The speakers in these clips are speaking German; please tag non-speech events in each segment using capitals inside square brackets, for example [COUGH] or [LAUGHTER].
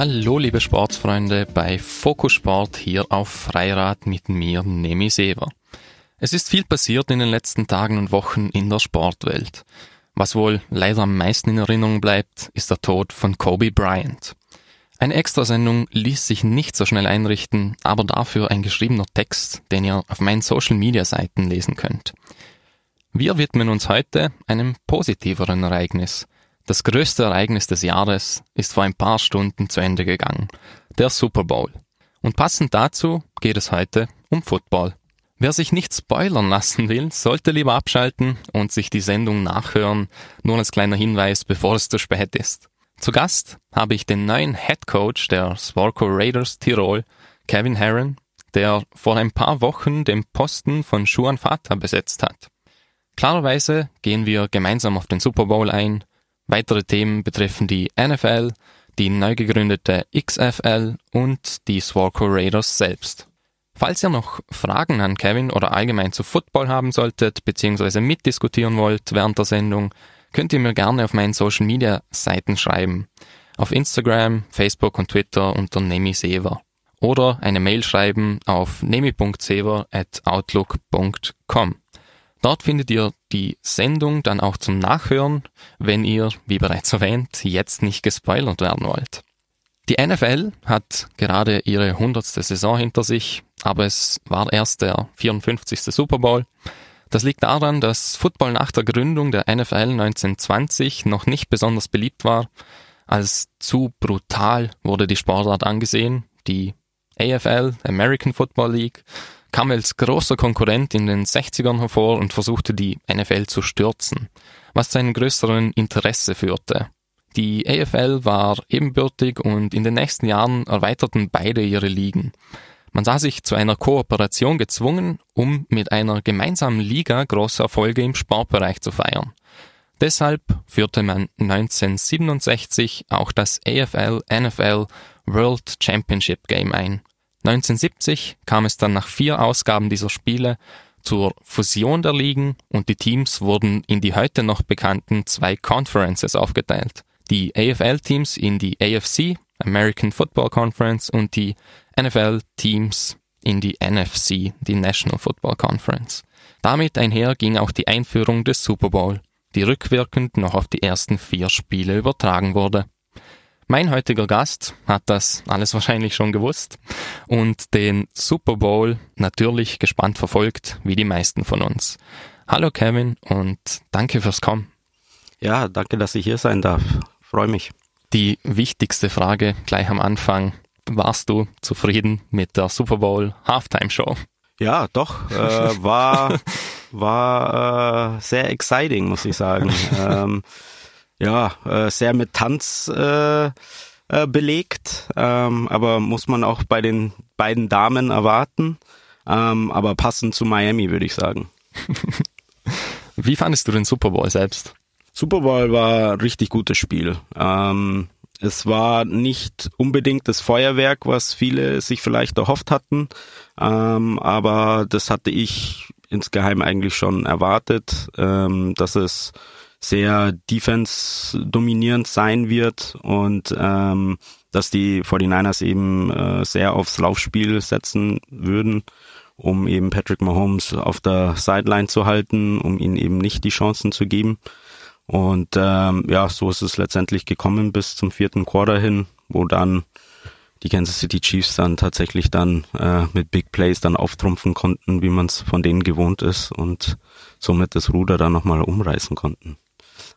Hallo liebe Sportsfreunde bei Fokus Sport hier auf Freirad mit mir, Nemi Sever. Es ist viel passiert in den letzten Tagen und Wochen in der Sportwelt. Was wohl leider am meisten in Erinnerung bleibt, ist der Tod von Kobe Bryant. Eine Extrasendung ließ sich nicht so schnell einrichten, aber dafür ein geschriebener Text, den ihr auf meinen Social Media Seiten lesen könnt. Wir widmen uns heute einem positiveren Ereignis. Das größte Ereignis des Jahres ist vor ein paar Stunden zu Ende gegangen. Der Super Bowl. Und passend dazu geht es heute um Football. Wer sich nicht spoilern lassen will, sollte lieber abschalten und sich die Sendung nachhören, nur als kleiner Hinweis, bevor es zu spät ist. Zu Gast habe ich den neuen Head Coach der Swarco Raiders Tirol, Kevin Herron, der vor ein paar Wochen den Posten von Juan Fata besetzt hat. Klarerweise gehen wir gemeinsam auf den Super Bowl ein. Weitere Themen betreffen die NFL, die neu gegründete XFL und die Swarco Raiders selbst. Falls ihr noch Fragen an Kevin oder allgemein zu Football haben solltet, beziehungsweise mitdiskutieren wollt während der Sendung, könnt ihr mir gerne auf meinen Social Media Seiten schreiben. Auf Instagram, Facebook und Twitter unter nemisever. Oder eine Mail schreiben auf nemi.sever at outlook.com. Dort findet ihr die Sendung dann auch zum Nachhören, wenn ihr, wie bereits erwähnt, jetzt nicht gespoilert werden wollt. Die NFL hat gerade ihre hundertste Saison hinter sich, aber es war erst der 54. Super Bowl das liegt daran, dass Football nach der Gründung der NFL 1920 noch nicht besonders beliebt war. Als zu brutal wurde die Sportart angesehen. Die AFL, American Football League, kam als großer Konkurrent in den 60ern hervor und versuchte die NFL zu stürzen, was zu einem größeren Interesse führte. Die AFL war ebenbürtig und in den nächsten Jahren erweiterten beide ihre Ligen. Man sah sich zu einer Kooperation gezwungen, um mit einer gemeinsamen Liga große Erfolge im Sportbereich zu feiern. Deshalb führte man 1967 auch das AFL NFL World Championship Game ein. 1970 kam es dann nach vier Ausgaben dieser Spiele zur Fusion der Ligen und die Teams wurden in die heute noch bekannten zwei Conferences aufgeteilt. Die AFL-Teams in die AFC, American Football Conference, und die NFL-Teams in die NFC, die National Football Conference. Damit einher ging auch die Einführung des Super Bowl, die rückwirkend noch auf die ersten vier Spiele übertragen wurde. Mein heutiger Gast hat das alles wahrscheinlich schon gewusst und den Super Bowl natürlich gespannt verfolgt, wie die meisten von uns. Hallo Kevin und danke fürs Kommen. Ja, danke, dass ich hier sein darf. Freue mich. Die wichtigste Frage gleich am Anfang warst du zufrieden mit der Super Bowl Halftime Show? Ja, doch, äh, war [LAUGHS] war äh, sehr exciting, muss ich sagen. [LAUGHS] ähm, ja, äh, sehr mit Tanz äh, äh, belegt, ähm, aber muss man auch bei den beiden Damen erwarten. Ähm, aber passend zu Miami, würde ich sagen. [LAUGHS] Wie fandest du den Super Bowl selbst? Super Bowl war ein richtig gutes Spiel. Ähm, es war nicht unbedingt das Feuerwerk, was viele sich vielleicht erhofft hatten, ähm, aber das hatte ich insgeheim eigentlich schon erwartet, ähm, dass es sehr defense-dominierend sein wird und ähm, dass die 49ers eben äh, sehr aufs Laufspiel setzen würden, um eben Patrick Mahomes auf der Sideline zu halten, um ihnen eben nicht die Chancen zu geben. Und ähm, ja, so ist es letztendlich gekommen bis zum vierten Quarter hin, wo dann die Kansas City Chiefs dann tatsächlich dann äh, mit Big Plays dann auftrumpfen konnten, wie man es von denen gewohnt ist und somit das Ruder dann nochmal umreißen konnten.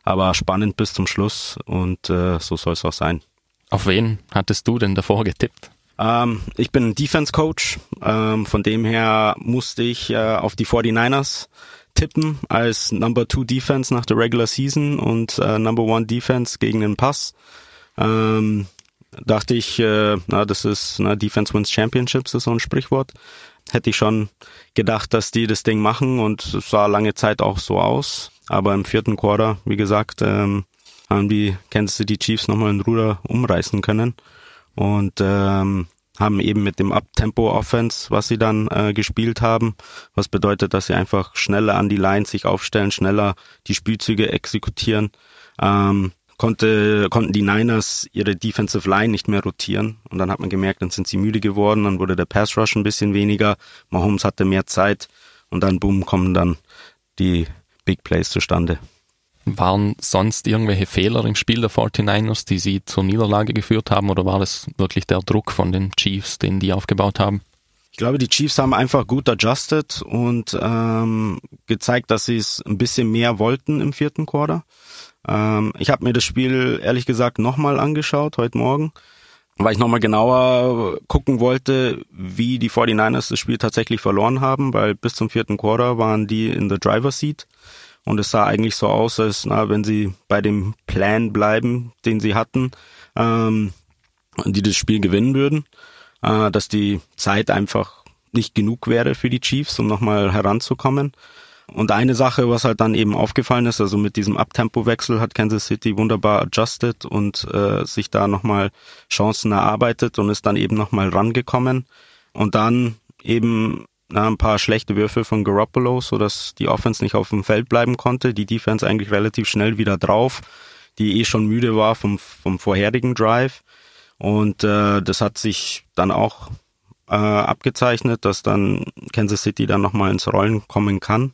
Aber spannend bis zum Schluss und äh, so soll es auch sein. Auf wen hattest du denn davor getippt? Ähm, ich bin Defense Coach, ähm, von dem her musste ich äh, auf die 49ers tippen als Number Two Defense nach der Regular Season und äh, Number One Defense gegen den Pass. Ähm, dachte ich, äh, na, das ist na, Defense wins Championships, ist so ein Sprichwort. Hätte ich schon gedacht, dass die das Ding machen und es sah lange Zeit auch so aus. Aber im vierten Quarter, wie gesagt, ähm, haben die Kansas City Chiefs nochmal ein Ruder umreißen können. Und ähm, haben eben mit dem Up-Tempo-Offense, was sie dann äh, gespielt haben, was bedeutet, dass sie einfach schneller an die Line sich aufstellen, schneller die Spielzüge exekutieren, ähm, konnte, konnten die Niners ihre Defensive Line nicht mehr rotieren und dann hat man gemerkt, dann sind sie müde geworden, dann wurde der Pass Rush ein bisschen weniger, Mahomes hatte mehr Zeit und dann boom kommen dann die Big Plays zustande. Waren sonst irgendwelche Fehler im Spiel der 49ers, die sie zur Niederlage geführt haben oder war das wirklich der Druck von den Chiefs, den die aufgebaut haben? Ich glaube, die Chiefs haben einfach gut adjusted und ähm, gezeigt, dass sie es ein bisschen mehr wollten im vierten Quarter. Ähm, ich habe mir das Spiel ehrlich gesagt nochmal angeschaut heute Morgen, weil ich nochmal genauer gucken wollte, wie die 49ers das Spiel tatsächlich verloren haben, weil bis zum vierten Quarter waren die in the driver seat und es sah eigentlich so aus, als na, wenn sie bei dem Plan bleiben, den sie hatten, ähm, die das Spiel gewinnen würden äh, dass die Zeit einfach nicht genug wäre für die Chiefs, um nochmal heranzukommen. Und eine Sache, was halt dann eben aufgefallen ist, also mit diesem Abtempo-Wechsel hat Kansas City wunderbar adjusted und äh, sich da nochmal Chancen erarbeitet und ist dann eben nochmal rangekommen. Und dann eben na, ein paar schlechte Würfe von Garoppolo, so dass die Offense nicht auf dem Feld bleiben konnte. Die Defense eigentlich relativ schnell wieder drauf, die eh schon müde war vom, vom vorherigen Drive. Und äh, das hat sich dann auch äh, abgezeichnet, dass dann Kansas City dann nochmal ins Rollen kommen kann.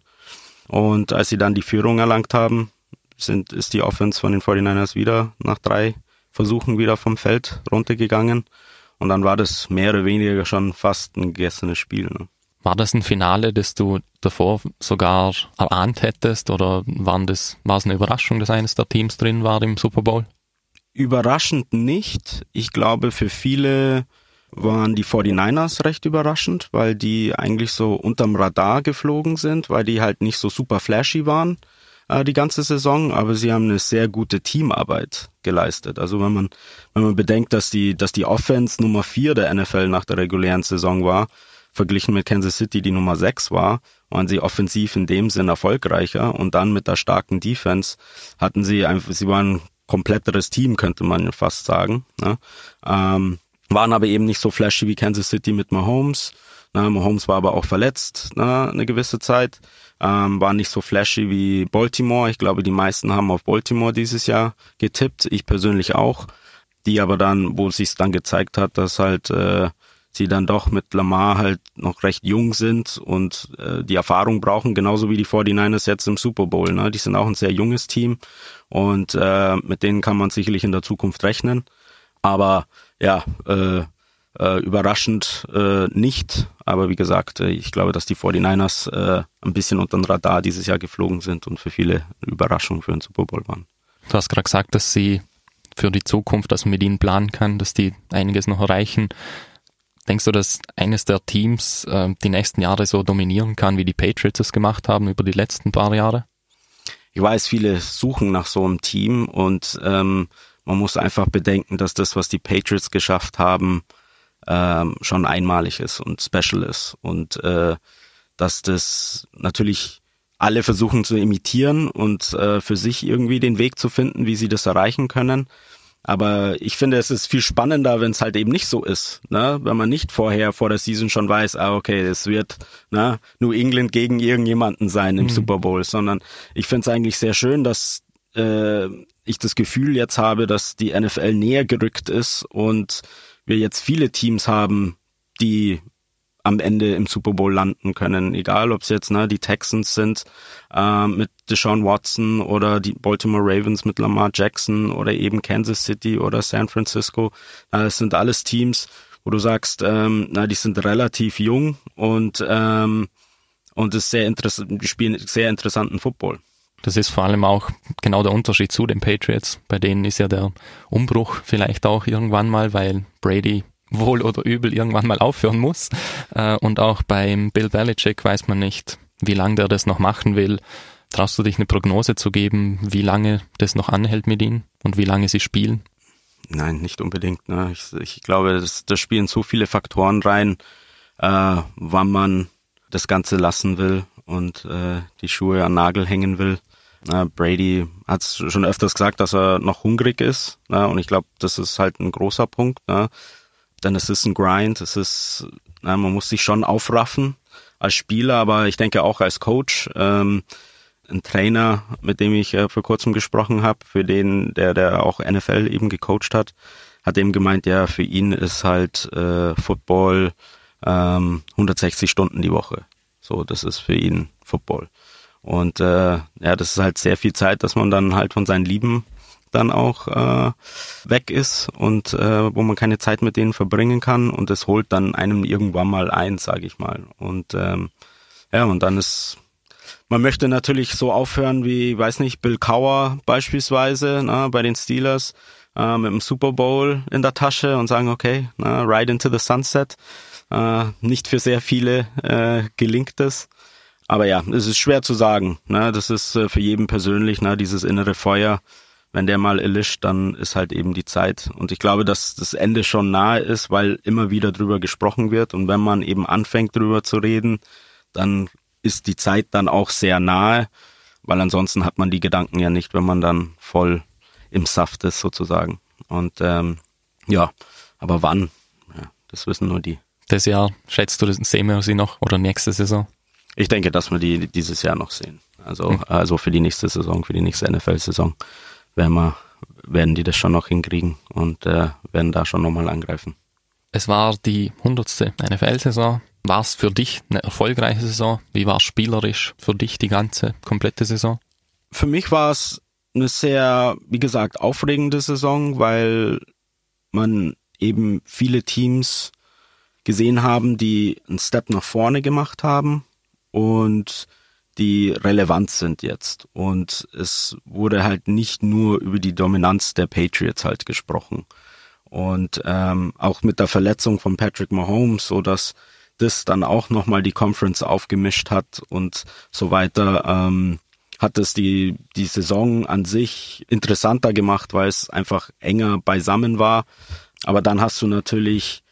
Und als sie dann die Führung erlangt haben, sind, ist die Offense von den 49ers wieder nach drei Versuchen wieder vom Feld runtergegangen. Und dann war das mehr oder weniger schon fast ein gegessenes Spiel. Ne? War das ein Finale, das du davor sogar erahnt hättest oder waren das, war es eine Überraschung, dass eines der Teams drin war im Super Bowl? Überraschend nicht. Ich glaube, für viele waren die 49ers recht überraschend, weil die eigentlich so unterm Radar geflogen sind, weil die halt nicht so super flashy waren äh, die ganze Saison, aber sie haben eine sehr gute Teamarbeit geleistet. Also wenn man wenn man bedenkt, dass die dass die Offense Nummer vier der NFL nach der regulären Saison war, verglichen mit Kansas City die Nummer sechs war, waren sie offensiv in dem Sinn erfolgreicher und dann mit der starken Defense hatten sie einfach sie waren kompletteres Team, könnte man fast sagen. Ne? Ähm, waren aber eben nicht so flashy wie Kansas City mit Mahomes. Ne? Mahomes war aber auch verletzt ne? eine gewisse Zeit. Ähm, war nicht so flashy wie Baltimore. Ich glaube, die meisten haben auf Baltimore dieses Jahr getippt. Ich persönlich auch. Die aber dann, wo es sich dann gezeigt hat, dass halt äh, sie dann doch mit Lamar halt noch recht jung sind und äh, die Erfahrung brauchen, genauso wie die 49ers jetzt im Super Bowl. Ne? Die sind auch ein sehr junges Team und äh, mit denen kann man sicherlich in der Zukunft rechnen. Aber ja, äh, äh, überraschend äh, nicht. Aber wie gesagt, äh, ich glaube, dass die 49ers äh, ein bisschen unter den Radar dieses Jahr geflogen sind und für viele Überraschungen für den Super Bowl waren. Du hast gerade gesagt, dass sie für die Zukunft, dass man mit ihnen planen kann, dass die einiges noch erreichen. Denkst du, dass eines der Teams äh, die nächsten Jahre so dominieren kann, wie die Patriots es gemacht haben über die letzten paar Jahre? Ich weiß, viele suchen nach so einem Team und ähm, man muss einfach bedenken, dass das, was die Patriots geschafft haben, ähm, schon einmalig ist und special ist und äh, dass das natürlich alle versuchen zu imitieren und äh, für sich irgendwie den Weg zu finden, wie sie das erreichen können. Aber ich finde, es ist viel spannender, wenn es halt eben nicht so ist. Ne? Wenn man nicht vorher vor der Season schon weiß, ah, okay, es wird ne, New England gegen irgendjemanden sein im mhm. Super Bowl, sondern ich finde es eigentlich sehr schön, dass äh, ich das Gefühl jetzt habe, dass die NFL näher gerückt ist und wir jetzt viele Teams haben, die am Ende im Super Bowl landen können. Egal, ob es jetzt ne, die Texans sind äh, mit Deshaun Watson oder die Baltimore Ravens mit Lamar Jackson oder eben Kansas City oder San Francisco. Äh, das sind alles Teams, wo du sagst, ähm, na, die sind relativ jung und ähm, und ist sehr interessant, spielen sehr interessanten Football. Das ist vor allem auch genau der Unterschied zu den Patriots. Bei denen ist ja der Umbruch vielleicht auch irgendwann mal, weil Brady wohl oder übel irgendwann mal aufhören muss. Äh, und auch beim Bill Belichick weiß man nicht, wie lange der das noch machen will. Traust du dich eine Prognose zu geben, wie lange das noch anhält mit ihm und wie lange sie spielen? Nein, nicht unbedingt. Ne? Ich, ich glaube, das, das spielen so viele Faktoren rein, äh, wann man das Ganze lassen will und äh, die Schuhe an Nagel hängen will. Brady hat schon öfters gesagt, dass er noch hungrig ist. Und ich glaube, das ist halt ein großer Punkt. Denn es ist ein Grind, es ist, man muss sich schon aufraffen als Spieler, aber ich denke auch als Coach. Ähm, ein Trainer, mit dem ich äh, vor kurzem gesprochen habe, für den, der, der auch NFL eben gecoacht hat, hat eben gemeint, ja, für ihn ist halt äh, Football ähm, 160 Stunden die Woche. So, das ist für ihn Football. Und äh, ja, das ist halt sehr viel Zeit, dass man dann halt von seinen Lieben dann auch äh, weg ist und äh, wo man keine Zeit mit denen verbringen kann und es holt dann einem irgendwann mal ein, sage ich mal. Und ähm, ja, und dann ist man möchte natürlich so aufhören wie, weiß nicht, Bill Cower beispielsweise na, bei den Steelers äh, mit dem Super Bowl in der Tasche und sagen, okay, na, ride into the sunset. Äh, nicht für sehr viele äh, gelingt es. Aber ja, es ist schwer zu sagen. Ne? Das ist äh, für jeden persönlich, ne? dieses innere Feuer wenn der mal erlischt, dann ist halt eben die Zeit. Und ich glaube, dass das Ende schon nahe ist, weil immer wieder drüber gesprochen wird. Und wenn man eben anfängt drüber zu reden, dann ist die Zeit dann auch sehr nahe, weil ansonsten hat man die Gedanken ja nicht, wenn man dann voll im Saft ist sozusagen. Und ähm, ja, aber wann? Ja, das wissen nur die. Das Jahr schätzt du, das sehen wir sie noch oder nächste Saison? Ich denke, dass wir die dieses Jahr noch sehen. Also, mhm. also für die nächste Saison, für die nächste NFL-Saison werden, wir, werden die das schon noch hinkriegen und äh, werden da schon nochmal angreifen. Es war die hundertste NFL-Saison. War es für dich eine erfolgreiche Saison? Wie war es spielerisch für dich die ganze komplette Saison? Für mich war es eine sehr, wie gesagt, aufregende Saison, weil man eben viele Teams gesehen haben, die einen Step nach vorne gemacht haben und die relevant sind jetzt. Und es wurde halt nicht nur über die Dominanz der Patriots halt gesprochen. Und ähm, auch mit der Verletzung von Patrick Mahomes, so dass das dann auch nochmal die Conference aufgemischt hat und so weiter, ähm, hat es die, die Saison an sich interessanter gemacht, weil es einfach enger beisammen war. Aber dann hast du natürlich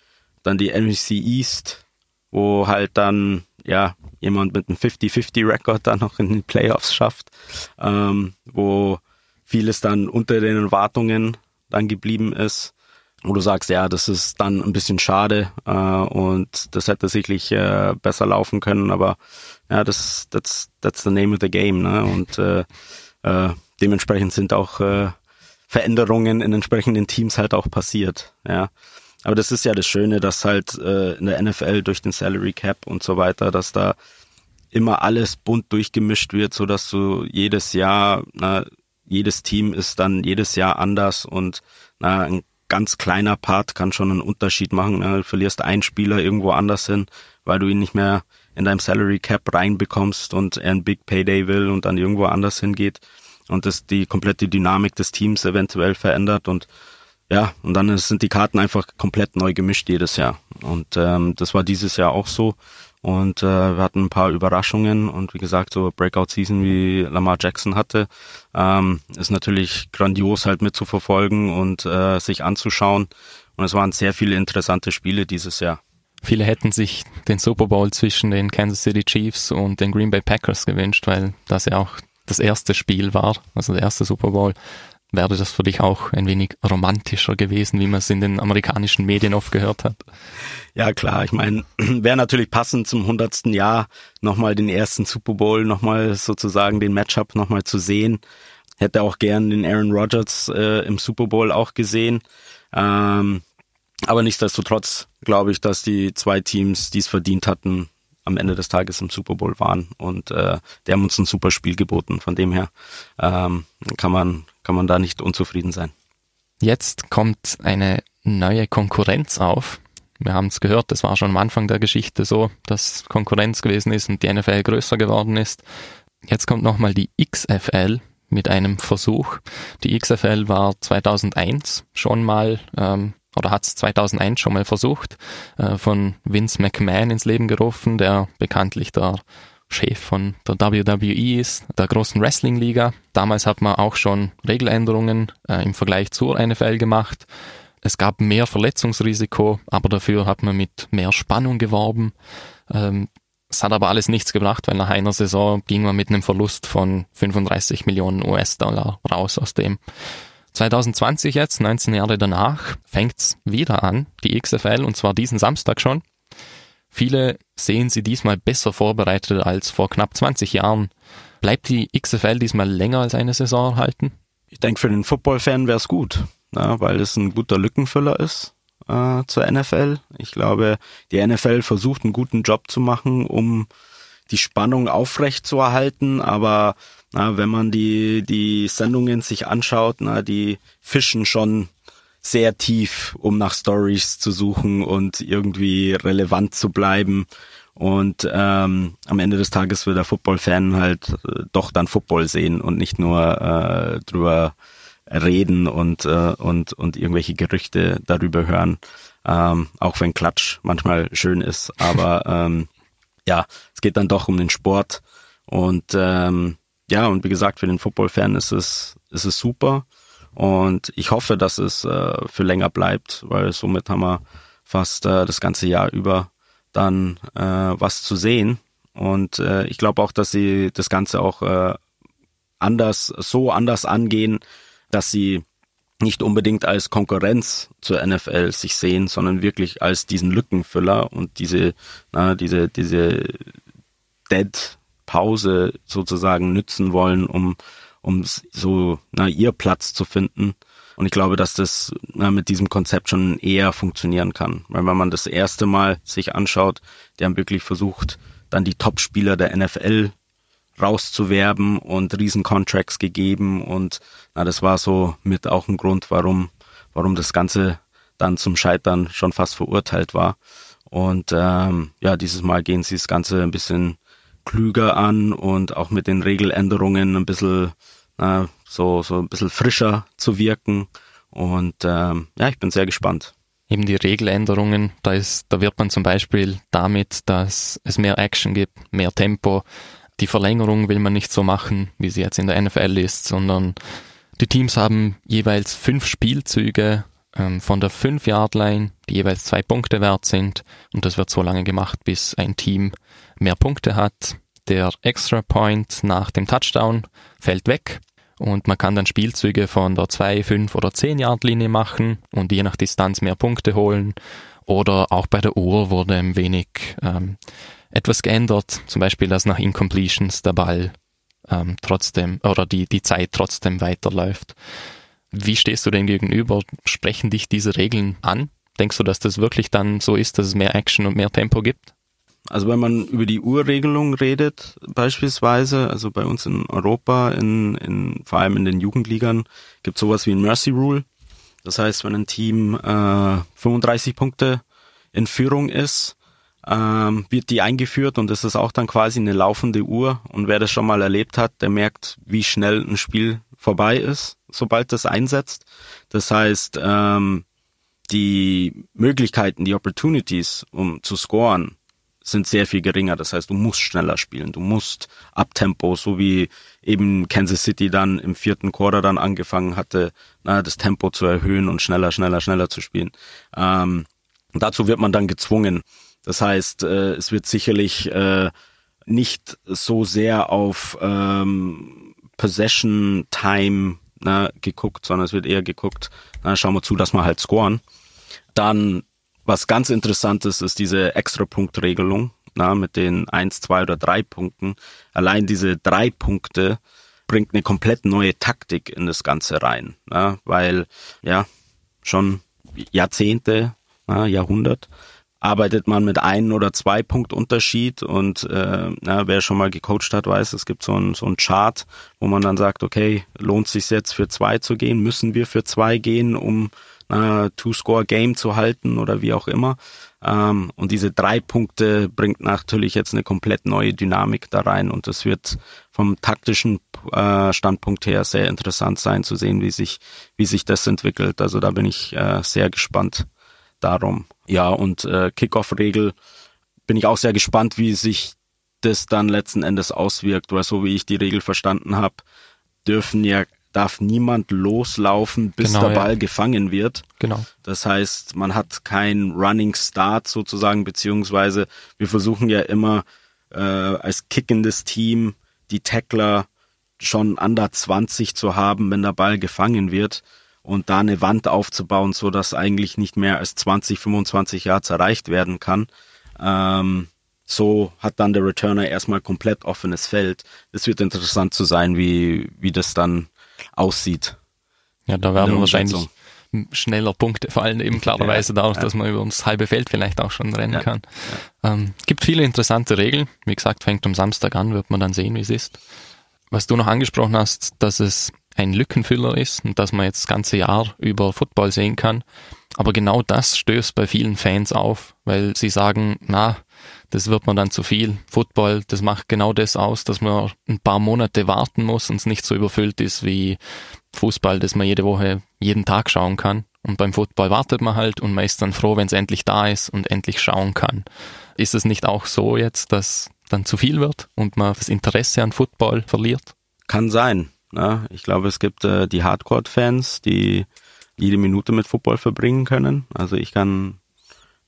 dann die NFC East, wo halt dann ja, jemand mit einem 50-50-Rekord dann noch in den Playoffs schafft, ähm, wo vieles dann unter den Erwartungen dann geblieben ist, wo du sagst, ja, das ist dann ein bisschen schade äh, und das hätte sicherlich äh, besser laufen können, aber ja, das that's, that's the name of the game, ne? Und äh, äh, dementsprechend sind auch äh, Veränderungen in entsprechenden Teams halt auch passiert, ja. Aber das ist ja das Schöne, dass halt äh, in der NFL durch den Salary Cap und so weiter, dass da immer alles bunt durchgemischt wird, so dass du jedes Jahr, na, jedes Team ist dann jedes Jahr anders und na, ein ganz kleiner Part kann schon einen Unterschied machen. Na, du verlierst einen Spieler irgendwo anders hin, weil du ihn nicht mehr in deinem Salary Cap reinbekommst und er ein Big Payday will und dann irgendwo anders hingeht und das die komplette Dynamik des Teams eventuell verändert und ja, und dann sind die Karten einfach komplett neu gemischt jedes Jahr. Und ähm, das war dieses Jahr auch so. Und äh, wir hatten ein paar Überraschungen und wie gesagt, so Breakout-Season wie Lamar Jackson hatte, ähm, ist natürlich grandios halt mitzuverfolgen und äh, sich anzuschauen. Und es waren sehr viele interessante Spiele dieses Jahr. Viele hätten sich den Super Bowl zwischen den Kansas City Chiefs und den Green Bay Packers gewünscht, weil das ja auch das erste Spiel war, also der erste Super Bowl wäre das für dich auch ein wenig romantischer gewesen, wie man es in den amerikanischen Medien oft gehört hat? Ja, klar. Ich meine, [CLEARS THROAT] wäre natürlich passend zum hundertsten Jahr nochmal den ersten Super Bowl, nochmal sozusagen den Matchup nochmal zu sehen. Hätte auch gern den Aaron Rodgers äh, im Super Bowl auch gesehen. Ähm, aber nichtsdestotrotz glaube ich, dass die zwei Teams, die es verdient hatten, am Ende des Tages im Super Bowl waren und äh, die haben uns ein super Spiel geboten. Von dem her ähm, kann man kann man da nicht unzufrieden sein. Jetzt kommt eine neue Konkurrenz auf. Wir haben es gehört, das war schon am Anfang der Geschichte so, dass Konkurrenz gewesen ist und die NFL größer geworden ist. Jetzt kommt nochmal die XFL mit einem Versuch. Die XFL war 2001 schon mal ähm, oder hat es 2001 schon mal versucht, äh, von Vince McMahon ins Leben gerufen, der bekanntlich der Chef von der WWE ist, der großen Wrestling-Liga. Damals hat man auch schon Regeländerungen äh, im Vergleich zur NFL gemacht. Es gab mehr Verletzungsrisiko, aber dafür hat man mit mehr Spannung geworben. Ähm, es hat aber alles nichts gebracht, weil nach einer Saison ging man mit einem Verlust von 35 Millionen US-Dollar raus aus dem. 2020 jetzt, 19 Jahre danach, fängt's wieder an, die XFL, und zwar diesen Samstag schon. Viele sehen sie diesmal besser vorbereitet als vor knapp 20 Jahren. Bleibt die XFL diesmal länger als eine Saison halten? Ich denke, für den Football-Fan wäre es gut, ja, weil es ein guter Lückenfüller ist äh, zur NFL. Ich glaube, die NFL versucht einen guten Job zu machen, um die Spannung aufrecht zu erhalten, aber na, wenn man die, die Sendungen sich anschaut, na, die fischen schon sehr tief, um nach Stories zu suchen und irgendwie relevant zu bleiben. Und ähm, am Ende des Tages will der Football-Fan halt äh, doch dann Football sehen und nicht nur äh, drüber reden und, äh, und, und irgendwelche Gerüchte darüber hören. Ähm, auch wenn Klatsch manchmal schön ist. Aber [LAUGHS] ähm, ja, es geht dann doch um den Sport. Und ähm, ja, und wie gesagt, für den Football-Fan ist es, ist es super. Und ich hoffe, dass es äh, für länger bleibt, weil somit haben wir fast äh, das ganze Jahr über dann äh, was zu sehen. Und äh, ich glaube auch, dass sie das Ganze auch äh, anders, so anders angehen, dass sie nicht unbedingt als Konkurrenz zur NFL sich sehen, sondern wirklich als diesen Lückenfüller und diese, na, diese, diese Dead-Pause sozusagen nützen wollen, um, um so na, ihr Platz zu finden. Und ich glaube, dass das na, mit diesem Konzept schon eher funktionieren kann. Weil wenn man das erste Mal sich anschaut, die haben wirklich versucht, dann die Top-Spieler der NFL rauszuwerben und Riesencontracts gegeben und na, das war so mit auch ein Grund, warum, warum das Ganze dann zum Scheitern schon fast verurteilt war. Und ähm, ja, dieses Mal gehen sie das Ganze ein bisschen klüger an und auch mit den Regeländerungen ein bisschen äh, so, so ein bisschen frischer zu wirken. Und ähm, ja, ich bin sehr gespannt. Eben die Regeländerungen, da ist, da wird man zum Beispiel damit, dass es mehr Action gibt, mehr Tempo, die Verlängerung will man nicht so machen, wie sie jetzt in der NFL ist, sondern die Teams haben jeweils fünf Spielzüge ähm, von der 5-Yard-Line, die jeweils zwei Punkte wert sind. Und das wird so lange gemacht, bis ein Team mehr Punkte hat. Der Extra Point nach dem Touchdown fällt weg und man kann dann Spielzüge von der 2, 5 oder 10 Yard Linie machen und je nach Distanz mehr Punkte holen. Oder auch bei der Uhr wurde ein wenig ähm, etwas geändert, zum Beispiel, dass nach Incompletions der Ball ähm, trotzdem oder die, die Zeit trotzdem weiterläuft. Wie stehst du denn gegenüber? Sprechen dich diese Regeln an? Denkst du, dass das wirklich dann so ist, dass es mehr Action und mehr Tempo gibt? Also wenn man über die Urregelung redet, beispielsweise, also bei uns in Europa, in, in vor allem in den Jugendligern, gibt sowas wie ein Mercy Rule. Das heißt, wenn ein Team äh, 35 Punkte in Führung ist, ähm, wird die eingeführt und es ist auch dann quasi eine laufende Uhr. Und wer das schon mal erlebt hat, der merkt, wie schnell ein Spiel vorbei ist, sobald das einsetzt. Das heißt, ähm, die Möglichkeiten, die Opportunities, um zu scoren, sind sehr viel geringer. Das heißt, du musst schneller spielen, du musst Abtempo, so wie eben Kansas City dann im vierten Quarter dann angefangen hatte, na, das Tempo zu erhöhen und schneller, schneller, schneller zu spielen. Ähm, dazu wird man dann gezwungen. Das heißt, äh, es wird sicherlich äh, nicht so sehr auf ähm, Possession Time na, geguckt, sondern es wird eher geguckt, na, schauen wir zu, dass wir halt scoren. Dann, was ganz interessant ist, ist diese Extra-Punkt-Regelung na, mit den eins, zwei oder drei Punkten. Allein diese drei Punkte bringt eine komplett neue Taktik in das Ganze rein, na, weil ja schon Jahrzehnte, na, Jahrhundert arbeitet man mit ein oder zwei Punkt Unterschied und äh, na, wer schon mal gecoacht hat, weiß, es gibt so ein, so ein Chart, wo man dann sagt, okay, lohnt sich jetzt für zwei zu gehen, müssen wir für zwei gehen, um äh, Two-Score-Game zu halten oder wie auch immer. Ähm, und diese drei Punkte bringt natürlich jetzt eine komplett neue Dynamik da rein und das wird vom taktischen äh, Standpunkt her sehr interessant sein zu sehen, wie sich, wie sich das entwickelt. Also da bin ich äh, sehr gespannt darum. Ja, und äh, Kickoff-Regel bin ich auch sehr gespannt, wie sich das dann letzten Endes auswirkt, weil so wie ich die Regel verstanden habe, dürfen ja darf niemand loslaufen, bis genau, der Ball ja. gefangen wird. Genau. Das heißt, man hat kein Running Start sozusagen, beziehungsweise wir versuchen ja immer äh, als kickendes Team die Tackler schon under 20 zu haben, wenn der Ball gefangen wird und da eine Wand aufzubauen, so dass eigentlich nicht mehr als 20, 25 Yards erreicht werden kann. Ähm, so hat dann der Returner erstmal komplett offenes Feld. Es wird interessant zu sein, wie, wie das dann aussieht. Ja, da werden wahrscheinlich schneller Punkte fallen, eben klarerweise ja, dadurch, ja. dass man über das halbe Feld vielleicht auch schon rennen ja, kann. Ähm, gibt viele interessante Regeln. Wie gesagt, fängt am Samstag an, wird man dann sehen, wie es ist. Was du noch angesprochen hast, dass es ein Lückenfüller ist und dass man jetzt das ganze Jahr über Football sehen kann. Aber genau das stößt bei vielen Fans auf, weil sie sagen, na, das wird man dann zu viel. Football, das macht genau das aus, dass man ein paar Monate warten muss und es nicht so überfüllt ist wie Fußball, das man jede Woche, jeden Tag schauen kann. Und beim Football wartet man halt und man ist dann froh, wenn es endlich da ist und endlich schauen kann. Ist es nicht auch so jetzt, dass dann zu viel wird und man das Interesse an Football verliert? Kann sein. Ja, ich glaube, es gibt äh, die Hardcore-Fans, die jede Minute mit Football verbringen können. Also ich kann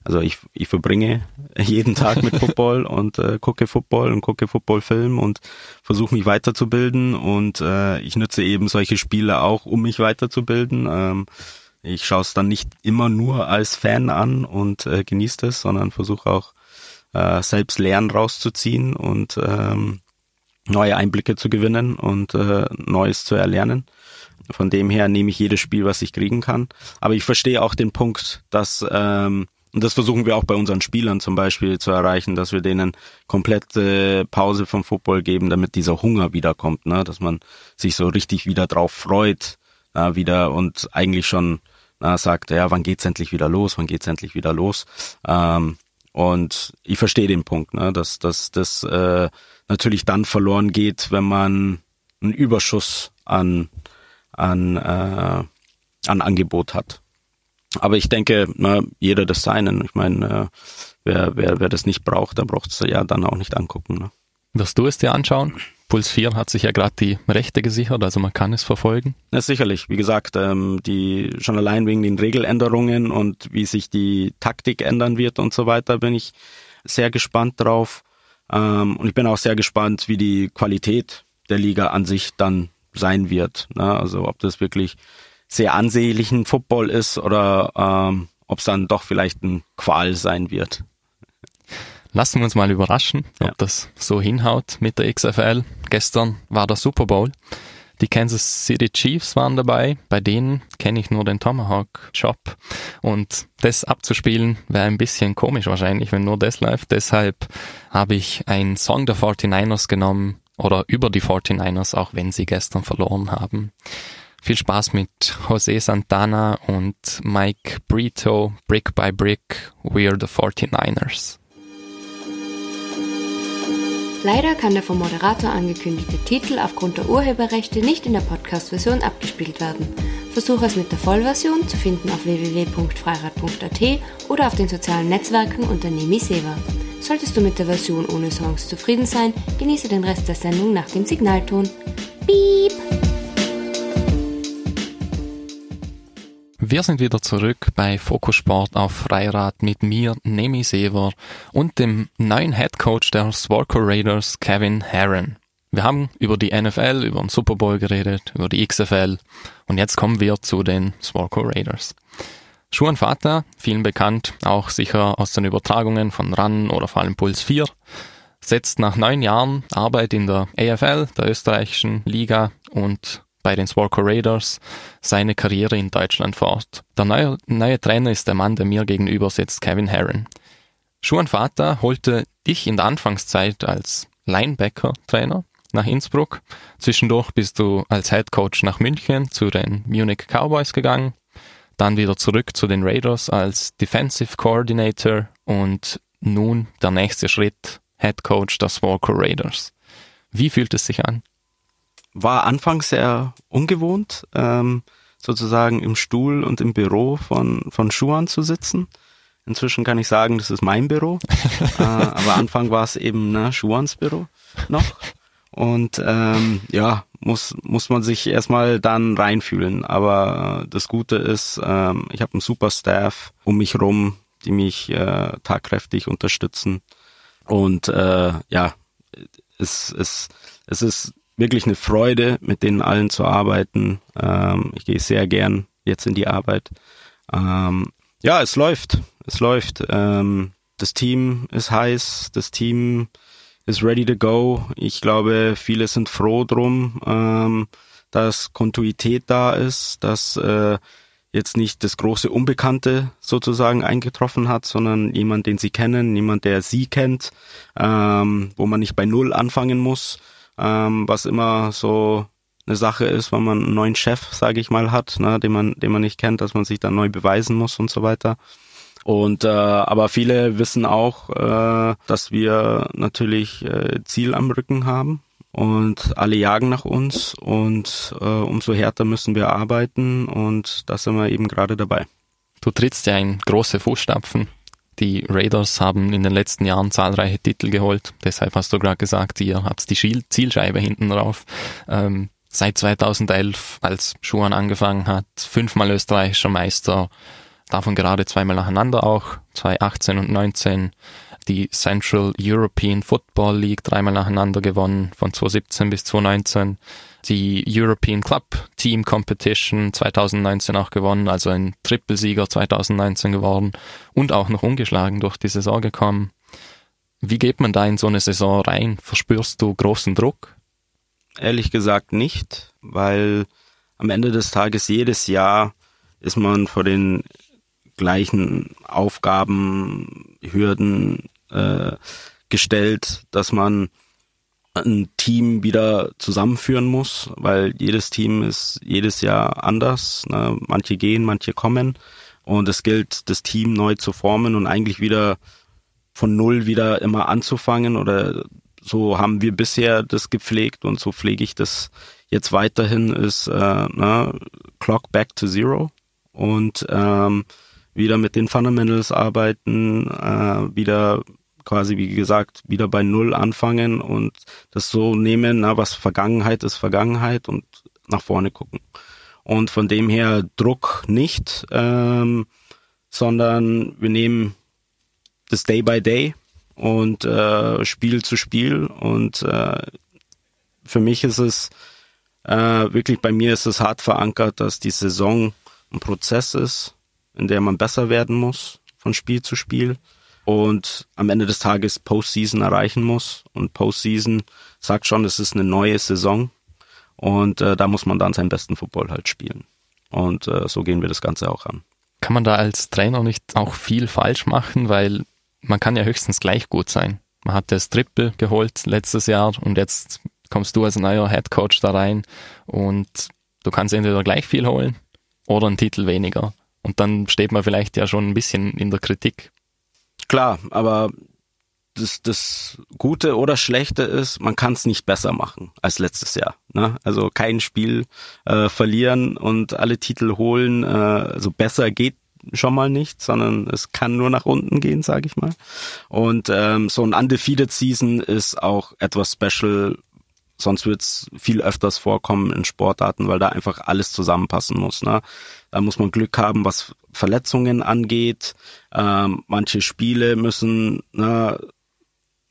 also ich, ich verbringe jeden Tag mit [LAUGHS] Football und äh, gucke Football und gucke Footballfilm und versuche mich weiterzubilden und äh, ich nutze eben solche Spiele auch, um mich weiterzubilden. Ähm, ich schaue es dann nicht immer nur als Fan an und äh, genieße es, sondern versuche auch äh, selbst Lernen rauszuziehen und ähm, neue Einblicke zu gewinnen und äh, Neues zu erlernen. Von dem her nehme ich jedes Spiel, was ich kriegen kann. Aber ich verstehe auch den Punkt, dass ähm, und das versuchen wir auch bei unseren Spielern zum Beispiel zu erreichen, dass wir denen komplette Pause vom Football geben, damit dieser Hunger wiederkommt, ne? dass man sich so richtig wieder drauf freut, äh, wieder und eigentlich schon äh, sagt, ja, wann geht's endlich wieder los, wann geht's endlich wieder los. Ähm, und ich verstehe den Punkt, ne? dass dass das äh, natürlich dann verloren geht, wenn man einen Überschuss an an äh, an Angebot hat. Aber ich denke, na, jeder das Seinen. Ich meine, äh, wer, wer, wer das nicht braucht, der braucht es ja dann auch nicht angucken. Ne? Wirst du es dir anschauen? Puls 4 hat sich ja gerade die Rechte gesichert, also man kann es verfolgen. Ja, sicherlich. Wie gesagt, ähm, die schon allein wegen den Regeländerungen und wie sich die Taktik ändern wird und so weiter, bin ich sehr gespannt drauf. Ähm, und ich bin auch sehr gespannt, wie die Qualität der Liga an sich dann sein wird. Ne? Also ob das wirklich sehr ansehlichen Football ist oder ähm, ob es dann doch vielleicht ein Qual sein wird. Lassen wir uns mal überraschen, ob ja. das so hinhaut mit der XFL. Gestern war der Super Bowl. Die Kansas City Chiefs waren dabei. Bei denen kenne ich nur den Tomahawk Shop. Und das abzuspielen wäre ein bisschen komisch wahrscheinlich, wenn nur das läuft. Deshalb habe ich einen Song der 49ers genommen oder über die 49ers, auch wenn sie gestern verloren haben. Viel Spaß mit Jose Santana und Mike Brito, Brick by Brick, We're the 49ers. Leider kann der vom Moderator angekündigte Titel aufgrund der Urheberrechte nicht in der Podcast-Version abgespielt werden. Versuche es mit der Vollversion zu finden auf www.freirad.at oder auf den sozialen Netzwerken unter Nemi Seva. Solltest du mit der Version ohne Songs zufrieden sein, genieße den Rest der Sendung nach dem Signalton. Piep! Wir sind wieder zurück bei Fokussport auf Freirad mit mir, Nemi Sever und dem neuen Head Coach der Swarco Raiders, Kevin Herron. Wir haben über die NFL, über den Super Bowl geredet, über die XFL und jetzt kommen wir zu den Swarco Raiders. Schuan Vater, vielen bekannt, auch sicher aus den Übertragungen von RAN oder vor allem Puls 4, setzt nach neun Jahren Arbeit in der AFL, der österreichischen Liga und bei den Swarco Raiders seine Karriere in Deutschland fort. Der neue, neue Trainer ist der Mann, der mir gegenüber sitzt, Kevin Herron. Schuan Vater holte dich in der Anfangszeit als Linebacker-Trainer nach Innsbruck. Zwischendurch bist du als Head Coach nach München zu den Munich Cowboys gegangen, dann wieder zurück zu den Raiders als Defensive Coordinator und nun der nächste Schritt Head Coach der Swarco Raiders. Wie fühlt es sich an? War anfangs sehr ungewohnt, ähm, sozusagen im Stuhl und im Büro von, von Schuan zu sitzen. Inzwischen kann ich sagen, das ist mein Büro. [LAUGHS] äh, aber Anfang war es eben ne, Schuans Büro noch. Und ähm, ja, muss, muss man sich erstmal dann reinfühlen. Aber äh, das Gute ist, ähm, ich habe einen super Staff um mich rum, die mich äh, tagkräftig unterstützen. Und äh, ja, es, es, es ist wirklich eine Freude, mit denen allen zu arbeiten. Ähm, ich gehe sehr gern jetzt in die Arbeit. Ähm, ja, es läuft. Es läuft. Ähm, das Team ist heiß, das Team ist ready to go. Ich glaube, viele sind froh drum, ähm, dass Kontinuität da ist, dass äh, jetzt nicht das große Unbekannte sozusagen eingetroffen hat, sondern jemand, den sie kennen, jemand, der sie kennt, ähm, wo man nicht bei Null anfangen muss, ähm, was immer so eine Sache ist, wenn man einen neuen Chef, sage ich mal, hat, ne, den man, den man nicht kennt, dass man sich dann neu beweisen muss und so weiter. Und äh, aber viele wissen auch, äh, dass wir natürlich äh, Ziel am Rücken haben und alle jagen nach uns und äh, umso härter müssen wir arbeiten und da sind wir eben gerade dabei. Du trittst ja in große Fußstapfen. Die Raiders haben in den letzten Jahren zahlreiche Titel geholt. Deshalb hast du gerade gesagt, ihr habt die Zielscheibe hinten drauf. Ähm, seit 2011, als Schuhan angefangen hat, fünfmal österreichischer Meister, davon gerade zweimal nacheinander auch, 2018 und 19 die Central European Football League dreimal nacheinander gewonnen, von 2017 bis 2019. Die European Club Team Competition 2019 auch gewonnen, also ein Trippelsieger 2019 geworden und auch noch ungeschlagen durch die Saison gekommen. Wie geht man da in so eine Saison rein? Verspürst du großen Druck? Ehrlich gesagt nicht, weil am Ende des Tages jedes Jahr ist man vor den gleichen Aufgaben, Hürden äh, gestellt, dass man ein Team wieder zusammenführen muss, weil jedes Team ist jedes Jahr anders. Ne? Manche gehen, manche kommen. Und es gilt, das Team neu zu formen und eigentlich wieder von Null wieder immer anzufangen. Oder so haben wir bisher das gepflegt und so pflege ich das jetzt weiterhin, ist äh, ne, Clock back to zero. Und ähm, wieder mit den Fundamentals arbeiten, äh, wieder quasi, wie gesagt, wieder bei Null anfangen und das so nehmen, na, was Vergangenheit ist Vergangenheit und nach vorne gucken. Und von dem her Druck nicht, ähm, sondern wir nehmen das Day by Day und äh, Spiel zu Spiel. Und äh, für mich ist es äh, wirklich, bei mir ist es hart verankert, dass die Saison ein Prozess ist, in der man besser werden muss von Spiel zu Spiel und am Ende des Tages Postseason erreichen muss. Und Postseason sagt schon, es ist eine neue Saison und äh, da muss man dann seinen besten Football halt spielen. Und äh, so gehen wir das Ganze auch an. Kann man da als Trainer nicht auch viel falsch machen, weil man kann ja höchstens gleich gut sein. Man hat das Triple geholt letztes Jahr und jetzt kommst du als neuer Head Coach da rein und du kannst entweder gleich viel holen oder einen Titel weniger. Und dann steht man vielleicht ja schon ein bisschen in der Kritik. Klar, aber das, das Gute oder Schlechte ist, man kann es nicht besser machen als letztes Jahr. Ne? Also kein Spiel äh, verlieren und alle Titel holen. Äh, also besser geht schon mal nicht, sondern es kann nur nach unten gehen, sage ich mal. Und ähm, so ein undefeated Season ist auch etwas special. Sonst wird's viel öfters vorkommen in Sportarten, weil da einfach alles zusammenpassen muss. Ne? Da muss man Glück haben, was Verletzungen angeht. Ähm, manche Spiele müssen, na,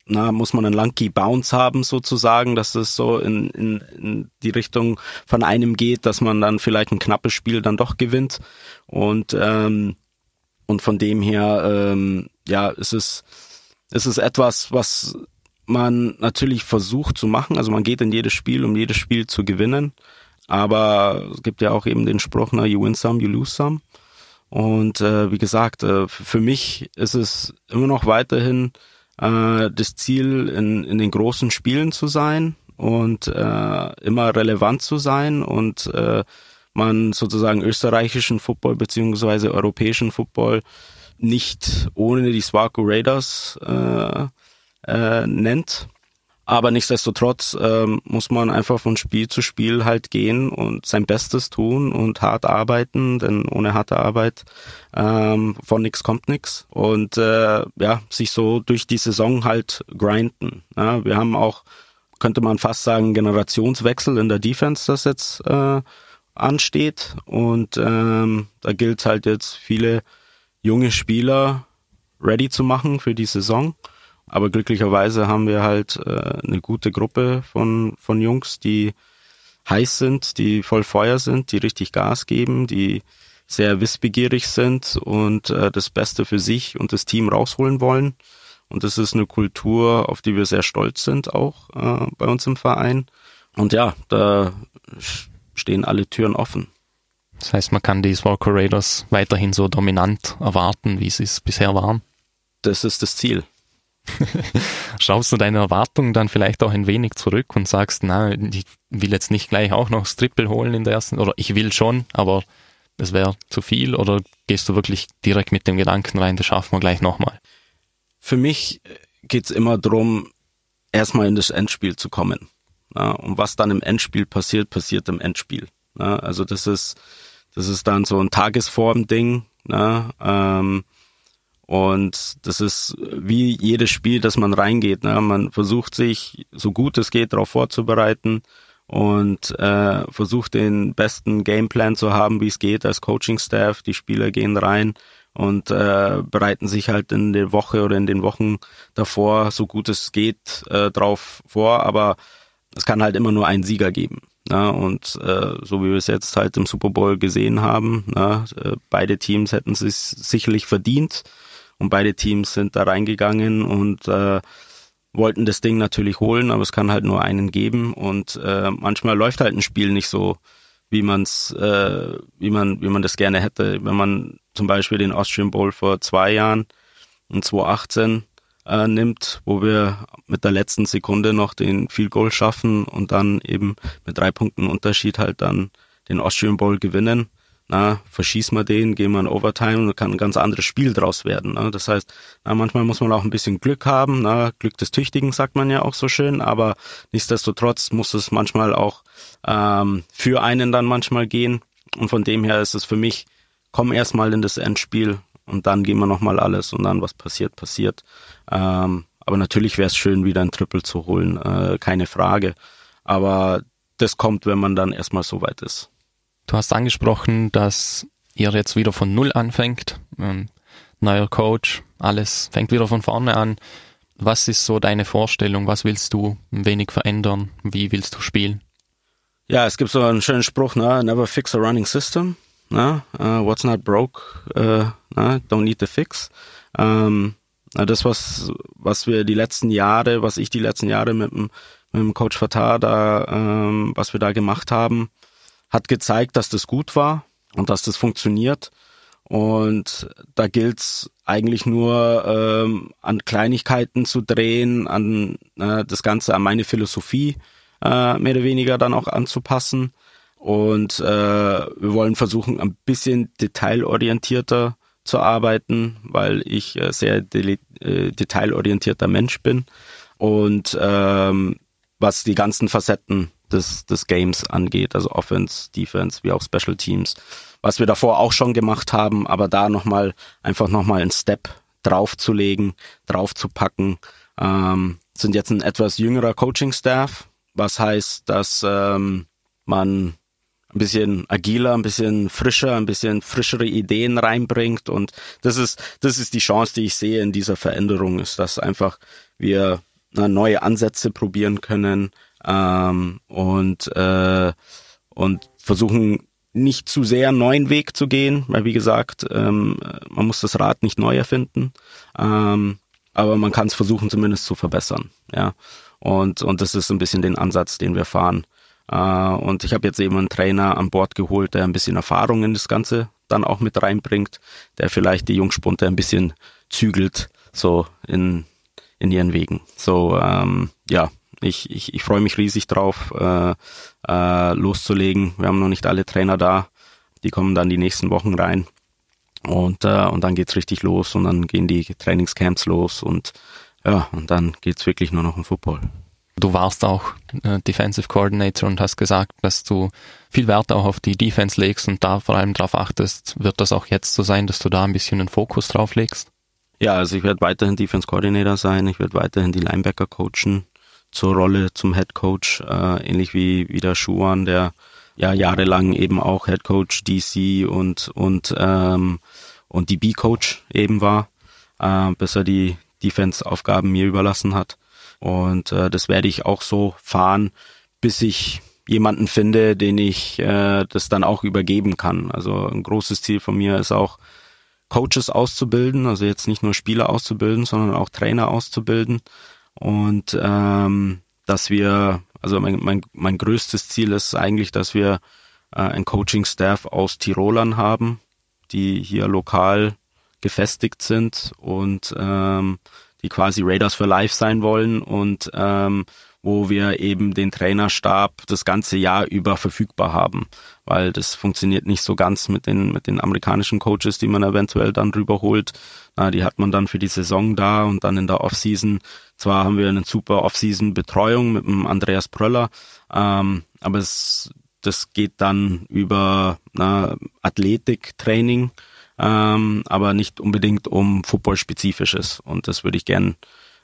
na, muss man einen Lanky Bounce haben sozusagen, dass es so in, in, in die Richtung von einem geht, dass man dann vielleicht ein knappes Spiel dann doch gewinnt. Und, ähm, und von dem her, ähm, ja, ist es, ist es etwas, was man natürlich versucht zu machen. Also man geht in jedes Spiel, um jedes Spiel zu gewinnen. Aber es gibt ja auch eben den Spruch, na, you win some, you lose some. Und äh, wie gesagt, äh, für mich ist es immer noch weiterhin äh, das Ziel, in, in den großen Spielen zu sein und äh, immer relevant zu sein und äh, man sozusagen österreichischen Football beziehungsweise europäischen Football nicht ohne die Swarco Raiders äh, äh, nennt. Aber nichtsdestotrotz ähm, muss man einfach von Spiel zu Spiel halt gehen und sein Bestes tun und hart arbeiten, denn ohne harte Arbeit ähm, von nix kommt nix. Und äh, ja, sich so durch die Saison halt grinden. Ja, wir haben auch, könnte man fast sagen, Generationswechsel in der Defense, das jetzt äh, ansteht. Und ähm, da gilt halt jetzt viele junge Spieler ready zu machen für die Saison. Aber glücklicherweise haben wir halt äh, eine gute Gruppe von, von Jungs, die heiß sind, die voll Feuer sind, die richtig Gas geben, die sehr wissbegierig sind und äh, das Beste für sich und das Team rausholen wollen. Und das ist eine Kultur, auf die wir sehr stolz sind, auch äh, bei uns im Verein. Und ja, da stehen alle Türen offen. Das heißt, man kann die Swarco Raiders weiterhin so dominant erwarten, wie sie es bisher waren. Das ist das Ziel. [LAUGHS] Schaust du deine Erwartungen dann vielleicht auch ein wenig zurück und sagst, na, ich will jetzt nicht gleich auch noch das Triple holen in der ersten, oder ich will schon, aber das wäre zu viel, oder gehst du wirklich direkt mit dem Gedanken rein, das schaffen wir gleich nochmal? Für mich geht's immer darum, erstmal in das Endspiel zu kommen. Ja, und was dann im Endspiel passiert, passiert im Endspiel. Ja, also das ist, das ist dann so ein Tagesform-Ding. Ähm, und das ist wie jedes Spiel, das man reingeht. Ne? Man versucht sich so gut es geht darauf vorzubereiten und äh, versucht den besten Gameplan zu haben, wie es geht als Coaching-Staff. Die Spieler gehen rein und äh, bereiten sich halt in der Woche oder in den Wochen davor so gut es geht äh, drauf vor. Aber es kann halt immer nur einen Sieger geben. Ja, und äh, so wie wir es jetzt halt im Super Bowl gesehen haben, na, äh, beide Teams hätten es sicherlich verdient und beide Teams sind da reingegangen und äh, wollten das Ding natürlich holen, aber es kann halt nur einen geben und äh, manchmal läuft halt ein Spiel nicht so, wie man's, äh, wie man, wie man das gerne hätte. Wenn man zum Beispiel den Austrian Bowl vor zwei Jahren in 2018 äh, nimmt, wo wir mit der letzten Sekunde noch den Field Goal schaffen und dann eben mit drei Punkten Unterschied halt dann den Austrian Bowl gewinnen na, verschießen wir den, gehen wir in Overtime und kann ein ganz anderes Spiel draus werden. Ne? Das heißt, na, manchmal muss man auch ein bisschen Glück haben, na, Glück des Tüchtigen sagt man ja auch so schön, aber nichtsdestotrotz muss es manchmal auch ähm, für einen dann manchmal gehen. Und von dem her ist es für mich, komm erstmal in das Endspiel und dann gehen wir nochmal alles und dann was passiert, passiert. Ähm, aber natürlich wäre es schön, wieder ein Triple zu holen, äh, keine Frage. Aber das kommt, wenn man dann erstmal so weit ist. Du hast angesprochen, dass ihr jetzt wieder von Null anfängt. Ähm, neuer Coach, alles fängt wieder von vorne an. Was ist so deine Vorstellung? Was willst du ein wenig verändern? Wie willst du spielen? Ja, es gibt so einen schönen Spruch, ne? Never fix a running system. Ne? Uh, what's not broke, uh, ne? don't need to fix. Um, das, was, was wir die letzten Jahre, was ich die letzten Jahre mit dem, mit dem Coach Fatah da, ähm, was wir da gemacht haben, hat gezeigt, dass das gut war und dass das funktioniert. Und da gilt's eigentlich nur ähm, an Kleinigkeiten zu drehen, an äh, das Ganze an meine Philosophie äh, mehr oder weniger dann auch anzupassen. Und äh, wir wollen versuchen, ein bisschen detailorientierter zu arbeiten, weil ich äh, sehr de äh, detailorientierter Mensch bin. Und ähm, was die ganzen Facetten des, des Games angeht, also Offense, Defense, wie auch Special Teams, was wir davor auch schon gemacht haben, aber da nochmal, einfach nochmal einen Step draufzulegen, draufzupacken, ähm, sind jetzt ein etwas jüngerer Coaching-Staff, was heißt, dass ähm, man ein bisschen agiler, ein bisschen frischer, ein bisschen frischere Ideen reinbringt. Und das ist das ist die Chance, die ich sehe in dieser Veränderung, ist, dass einfach wir neue Ansätze probieren können, ähm, und, äh, und versuchen nicht zu sehr einen neuen Weg zu gehen, weil wie gesagt, ähm, man muss das Rad nicht neu erfinden, ähm, aber man kann es versuchen zumindest zu verbessern, ja. Und, und das ist ein bisschen den Ansatz, den wir fahren. Äh, und ich habe jetzt eben einen Trainer an Bord geholt, der ein bisschen Erfahrung in das Ganze dann auch mit reinbringt, der vielleicht die Jungspunte ein bisschen zügelt, so in, in ihren Wegen. So, ähm, ja, ich, ich, ich freue mich riesig drauf, äh, äh, loszulegen. Wir haben noch nicht alle Trainer da. Die kommen dann die nächsten Wochen rein. Und, äh, und dann geht's richtig los und dann gehen die Trainingscamps los und ja, und dann geht's wirklich nur noch um Football. Du warst auch äh, Defensive Coordinator und hast gesagt, dass du viel Wert auch auf die Defense legst und da vor allem darauf achtest. Wird das auch jetzt so sein, dass du da ein bisschen einen Fokus drauf legst? Ja, also ich werde weiterhin Defense Coordinator sein, ich werde weiterhin die Linebacker coachen zur Rolle zum Head Coach, äh, ähnlich wie, wie der Schuan, der ja jahrelang eben auch Head Coach DC und, und, ähm, und die B-Coach eben war, äh, bis er die Defense-Aufgaben mir überlassen hat. Und äh, das werde ich auch so fahren, bis ich jemanden finde, den ich äh, das dann auch übergeben kann. Also ein großes Ziel von mir ist auch, Coaches auszubilden, also jetzt nicht nur Spieler auszubilden, sondern auch Trainer auszubilden. Und ähm, dass wir, also mein, mein, mein größtes Ziel ist eigentlich, dass wir äh, ein Coaching-Staff aus Tirolern haben, die hier lokal gefestigt sind und ähm, die quasi Raiders for Life sein wollen und ähm, wo wir eben den Trainerstab das ganze Jahr über verfügbar haben, weil das funktioniert nicht so ganz mit den mit den amerikanischen Coaches, die man eventuell dann rüberholt. Na, die hat man dann für die Saison da und dann in der Offseason. Zwar haben wir eine super Offseason Betreuung mit dem Andreas Pröller, ähm, aber es das geht dann über na, Athletiktraining, ähm, aber nicht unbedingt um Football-spezifisches. Und das würde ich gern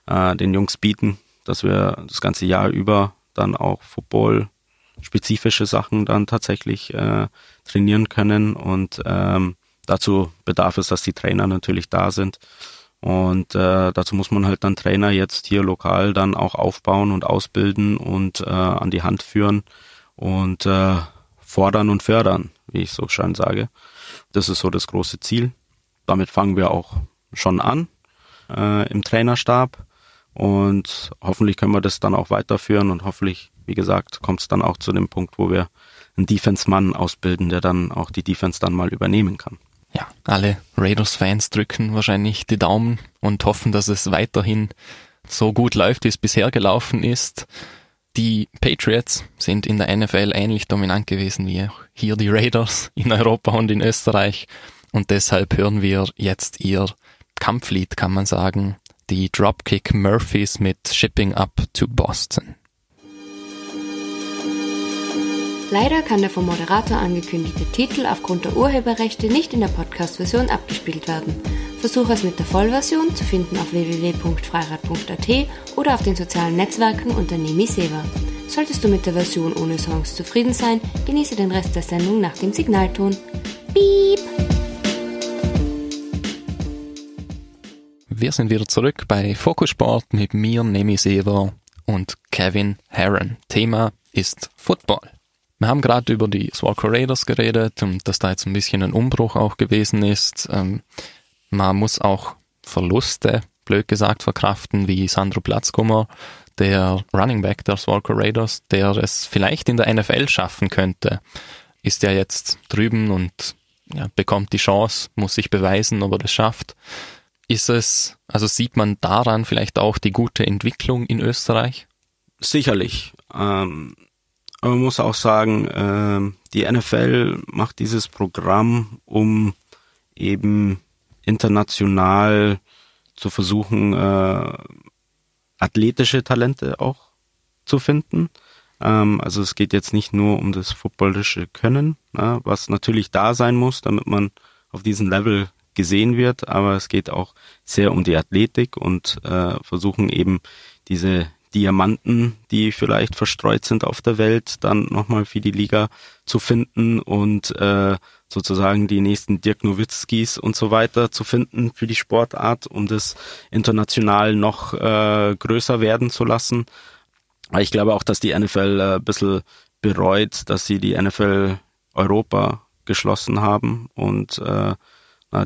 äh, den Jungs bieten, dass wir das ganze Jahr über dann auch Football-spezifische Sachen dann tatsächlich äh, trainieren können. Und ähm, dazu bedarf es, dass die Trainer natürlich da sind. Und äh, dazu muss man halt dann Trainer jetzt hier lokal dann auch aufbauen und ausbilden und äh, an die Hand führen und äh, fordern und fördern, wie ich so schön sage. Das ist so das große Ziel. Damit fangen wir auch schon an äh, im Trainerstab und hoffentlich können wir das dann auch weiterführen und hoffentlich, wie gesagt, kommt es dann auch zu dem Punkt, wo wir einen Defense-Mann ausbilden, der dann auch die Defense dann mal übernehmen kann. Ja, alle Raiders-Fans drücken wahrscheinlich die Daumen und hoffen, dass es weiterhin so gut läuft, wie es bisher gelaufen ist. Die Patriots sind in der NFL ähnlich dominant gewesen wie auch hier die Raiders in Europa und in Österreich. Und deshalb hören wir jetzt ihr Kampflied, kann man sagen, die Dropkick Murphys mit Shipping Up to Boston. Leider kann der vom Moderator angekündigte Titel aufgrund der Urheberrechte nicht in der Podcast-Version abgespielt werden. Versuche es mit der Vollversion zu finden auf www.freirad.at oder auf den sozialen Netzwerken unter Nemi Seva. Solltest du mit der Version ohne Songs zufrieden sein, genieße den Rest der Sendung nach dem Signalton. Piep! Wir sind wieder zurück bei Fokussport mit mir, Nemi Sever und Kevin Herron. Thema ist Football. Wir haben gerade über die Swalker Raiders geredet und dass da jetzt ein bisschen ein Umbruch auch gewesen ist. Ähm, man muss auch Verluste, blöd gesagt, verkraften, wie Sandro Platzkummer, der Running Back der Swalker Raiders, der es vielleicht in der NFL schaffen könnte, ist ja jetzt drüben und ja, bekommt die Chance, muss sich beweisen, ob er das schafft. Ist es, also sieht man daran vielleicht auch die gute Entwicklung in Österreich? Sicherlich. Ähm, man muss auch sagen, äh, die NFL macht dieses Programm, um eben international zu versuchen, äh, athletische Talente auch zu finden. Ähm, also es geht jetzt nicht nur um das footballische Können, na, was natürlich da sein muss, damit man auf diesem Level gesehen wird, aber es geht auch sehr um die Athletik und äh, versuchen eben diese Diamanten, die vielleicht verstreut sind auf der Welt, dann nochmal für die Liga zu finden und äh, sozusagen die nächsten Dirk Nowitzkis und so weiter zu finden für die Sportart, um das international noch äh, größer werden zu lassen. Ich glaube auch, dass die NFL äh, ein bisschen bereut, dass sie die NFL Europa geschlossen haben und äh,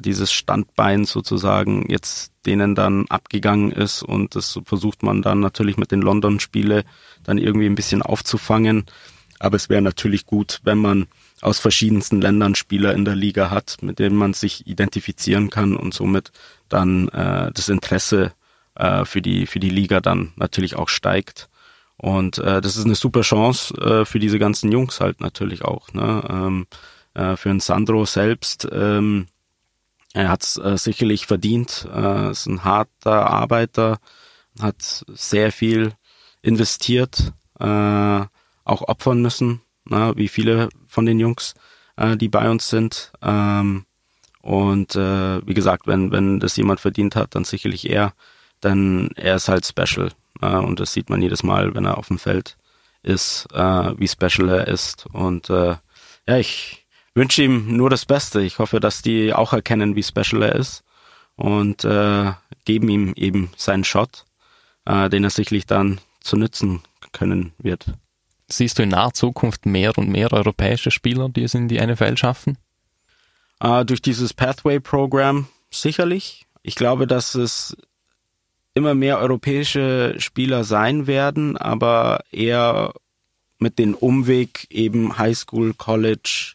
dieses Standbein sozusagen jetzt denen dann abgegangen ist und das versucht man dann natürlich mit den London-Spiele dann irgendwie ein bisschen aufzufangen. Aber es wäre natürlich gut, wenn man aus verschiedensten Ländern Spieler in der Liga hat, mit denen man sich identifizieren kann und somit dann äh, das Interesse äh, für die für die Liga dann natürlich auch steigt. Und äh, das ist eine super Chance äh, für diese ganzen Jungs halt natürlich auch. Ne? Ähm, äh, für einen Sandro selbst. Ähm, er hat es äh, sicherlich verdient, äh, ist ein harter Arbeiter, hat sehr viel investiert, äh, auch opfern müssen, na, wie viele von den Jungs, äh, die bei uns sind. Ähm, und äh, wie gesagt, wenn, wenn das jemand verdient hat, dann sicherlich er, denn er ist halt special. Äh, und das sieht man jedes Mal, wenn er auf dem Feld ist, äh, wie special er ist. Und äh, ja, ich, wünsche ihm nur das Beste. Ich hoffe, dass die auch erkennen, wie special er ist und äh, geben ihm eben seinen Shot, äh, den er sicherlich dann zu nützen können wird. Siehst du in naher Zukunft mehr und mehr europäische Spieler, die es in die NFL schaffen? Äh, durch dieses Pathway-Programm sicherlich. Ich glaube, dass es immer mehr europäische Spieler sein werden, aber eher mit dem Umweg eben Highschool, College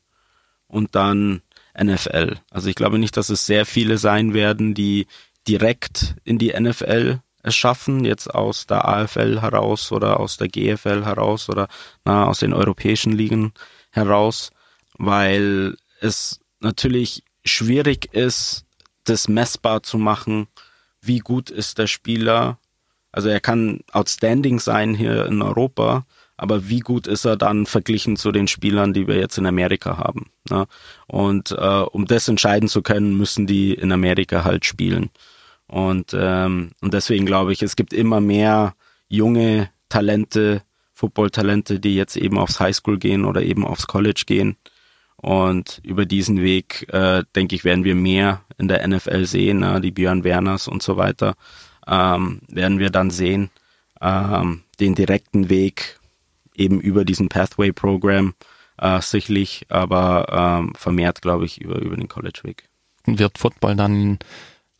und dann NFL. Also ich glaube nicht, dass es sehr viele sein werden, die direkt in die NFL es schaffen, jetzt aus der AFL heraus oder aus der GFL heraus oder na, aus den europäischen Ligen heraus, weil es natürlich schwierig ist, das messbar zu machen, wie gut ist der Spieler. Also er kann outstanding sein hier in Europa, aber wie gut ist er dann verglichen zu den Spielern, die wir jetzt in Amerika haben? Ne? Und äh, um das entscheiden zu können, müssen die in Amerika halt spielen. Und, ähm, und deswegen glaube ich, es gibt immer mehr junge Talente, Football-Talente, die jetzt eben aufs Highschool gehen oder eben aufs College gehen. Und über diesen Weg, äh, denke ich, werden wir mehr in der NFL sehen, ne? die Björn Werners und so weiter, ähm, werden wir dann sehen. Ähm, den direkten Weg eben über diesen Pathway-Programm äh, sicherlich, aber ähm, vermehrt, glaube ich, über, über den College-Weg. Wird Football dann in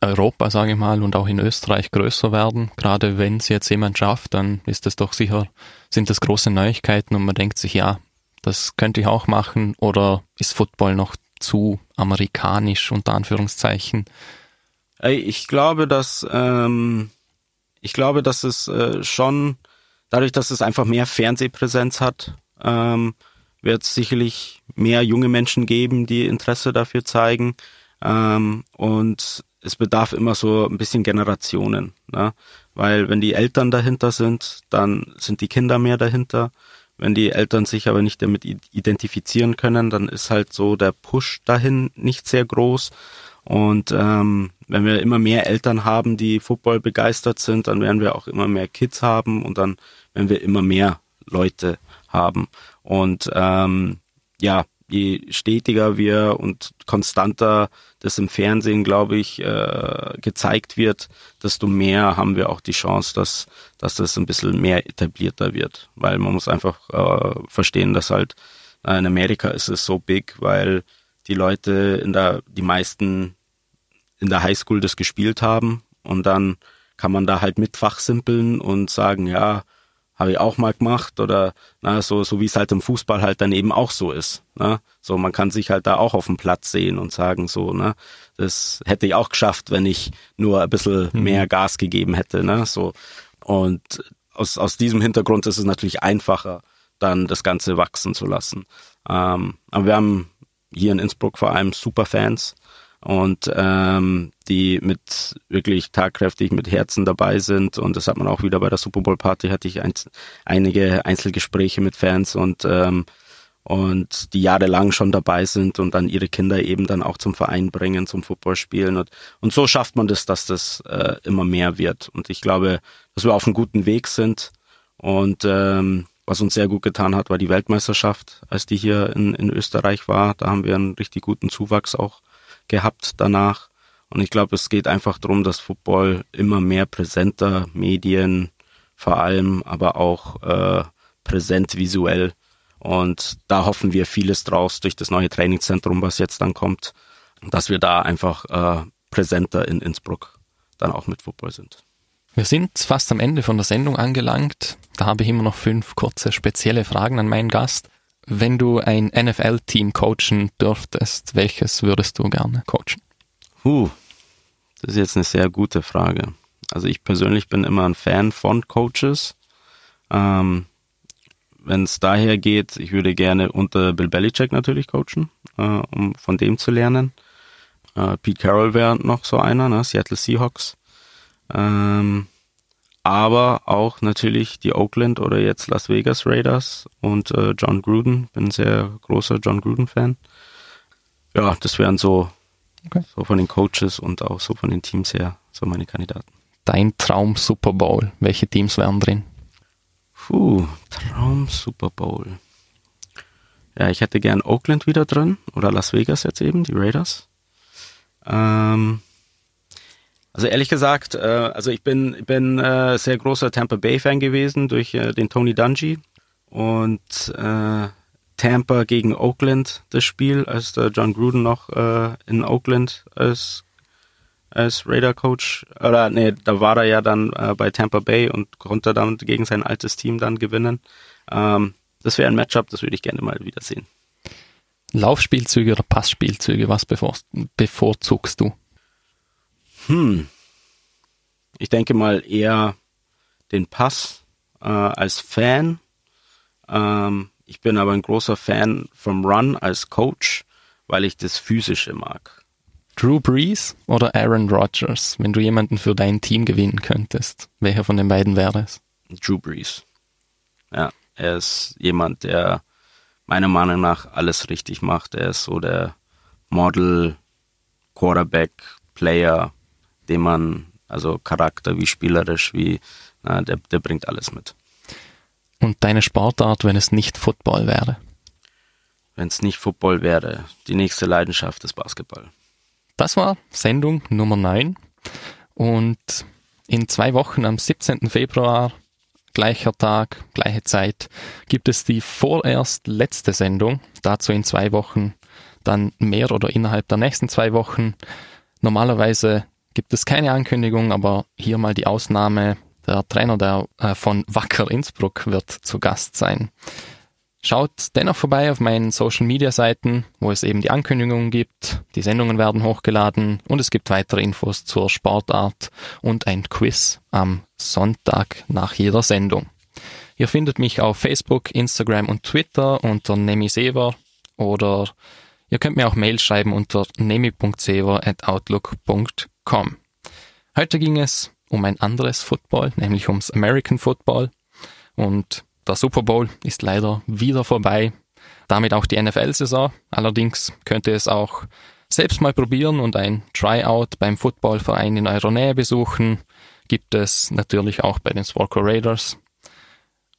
Europa, sage ich mal, und auch in Österreich größer werden. Gerade wenn es jetzt jemand schafft, dann ist das doch sicher, sind das große Neuigkeiten und man denkt sich, ja, das könnte ich auch machen oder ist Football noch zu amerikanisch unter Anführungszeichen? Ich glaube, dass ähm, ich glaube, dass es äh, schon dadurch, dass es einfach mehr Fernsehpräsenz hat, ähm, wird es sicherlich mehr junge Menschen geben, die Interesse dafür zeigen. Ähm, und es bedarf immer so ein bisschen Generationen, ne? weil wenn die Eltern dahinter sind, dann sind die Kinder mehr dahinter. Wenn die Eltern sich aber nicht damit identifizieren können, dann ist halt so der Push dahin nicht sehr groß. Und ähm, wenn wir immer mehr Eltern haben, die Football begeistert sind, dann werden wir auch immer mehr Kids haben und dann werden wir immer mehr Leute haben. Und ähm, ja, je stetiger wir und konstanter das im Fernsehen, glaube ich, äh, gezeigt wird, desto mehr haben wir auch die Chance, dass, dass das ein bisschen mehr etablierter wird. Weil man muss einfach äh, verstehen, dass halt äh, in Amerika ist es so big, weil die Leute in der, die meisten in der Highschool das gespielt haben und dann kann man da halt mit fachsimpeln und sagen, ja, habe ich auch mal gemacht oder na, so, so wie es halt im Fußball halt dann eben auch so ist. Ne? So, man kann sich halt da auch auf dem Platz sehen und sagen, so, ne, das hätte ich auch geschafft, wenn ich nur ein bisschen mhm. mehr Gas gegeben hätte. Ne? So. Und aus, aus diesem Hintergrund ist es natürlich einfacher, dann das Ganze wachsen zu lassen. Ähm, aber wir haben hier in Innsbruck vor allem super Fans und ähm, die mit wirklich tagkräftig mit Herzen dabei sind. Und das hat man auch wieder bei der Super Bowl Party hatte ich ein, einige Einzelgespräche mit Fans und ähm, und die jahrelang schon dabei sind und dann ihre Kinder eben dann auch zum Verein bringen, zum Football spielen. Und und so schafft man das, dass das äh, immer mehr wird. Und ich glaube, dass wir auf einem guten Weg sind. Und ähm, was uns sehr gut getan hat, war die Weltmeisterschaft, als die hier in, in Österreich war. Da haben wir einen richtig guten Zuwachs auch gehabt danach. Und ich glaube, es geht einfach darum, dass Football immer mehr präsenter, Medien vor allem, aber auch äh, präsent visuell. Und da hoffen wir vieles draus durch das neue Trainingszentrum, was jetzt dann kommt, dass wir da einfach äh, präsenter in Innsbruck dann auch mit Football sind. Wir sind fast am Ende von der Sendung angelangt. Da habe ich immer noch fünf kurze spezielle Fragen an meinen Gast. Wenn du ein NFL-Team coachen dürftest, welches würdest du gerne coachen? Uh, das ist jetzt eine sehr gute Frage. Also ich persönlich bin immer ein Fan von Coaches. Ähm, Wenn es daher geht, ich würde gerne unter Bill Belichick natürlich coachen, äh, um von dem zu lernen. Äh, Pete Carroll wäre noch so einer, ne? Seattle Seahawks. Ähm, aber auch natürlich die Oakland oder jetzt Las Vegas Raiders und äh, John Gruden. Bin ein sehr großer John Gruden-Fan. Ja, das wären so, okay. so von den Coaches und auch so von den Teams her so meine Kandidaten. Dein Traum Super Bowl, welche Teams wären drin? Puh, Traum Super Bowl. Ja, ich hätte gern Oakland wieder drin oder Las Vegas jetzt eben, die Raiders. Ähm, also ehrlich gesagt, äh, also ich bin bin äh, sehr großer Tampa Bay Fan gewesen durch äh, den Tony Dungy und äh, Tampa gegen Oakland das Spiel, als der John Gruden noch äh, in Oakland als als Raider Coach oder nee, da war er ja dann äh, bei Tampa Bay und konnte dann gegen sein altes Team dann gewinnen. Ähm, das wäre ein Matchup, das würde ich gerne mal wieder sehen. Laufspielzüge oder Passspielzüge, was bevor, bevorzugst du? Hm. Ich denke mal eher den Pass äh, als Fan. Ähm, ich bin aber ein großer Fan vom Run als Coach, weil ich das Physische mag. Drew Brees oder Aaron Rodgers, wenn du jemanden für dein Team gewinnen könntest? Welcher von den beiden wäre es? Drew Brees. Ja, er ist jemand, der meiner Meinung nach alles richtig macht. Er ist so der Model, Quarterback, Player, den man, also Charakter wie spielerisch, wie, na, der, der bringt alles mit. Und deine Sportart, wenn es nicht Football wäre? Wenn es nicht Football wäre, die nächste Leidenschaft ist Basketball. Das war Sendung Nummer 9 und in zwei Wochen am 17. Februar, gleicher Tag, gleiche Zeit, gibt es die vorerst letzte Sendung, dazu in zwei Wochen, dann mehr oder innerhalb der nächsten zwei Wochen. Normalerweise gibt es keine Ankündigung, aber hier mal die Ausnahme. Der Trainer der, äh, von Wacker Innsbruck wird zu Gast sein. Schaut dennoch vorbei auf meinen Social Media Seiten, wo es eben die Ankündigungen gibt, die Sendungen werden hochgeladen und es gibt weitere Infos zur Sportart und ein Quiz am Sonntag nach jeder Sendung. Ihr findet mich auf Facebook, Instagram und Twitter unter nemisever oder ihr könnt mir auch Mail schreiben unter nemi.sever@outlook.com. Heute ging es um ein anderes Football, nämlich ums American Football und der Super Bowl ist leider wieder vorbei. Damit auch die NFL-Saison. Allerdings könnt ihr es auch selbst mal probieren und ein Tryout beim Footballverein in eurer Nähe besuchen. Gibt es natürlich auch bei den Swarco Raiders.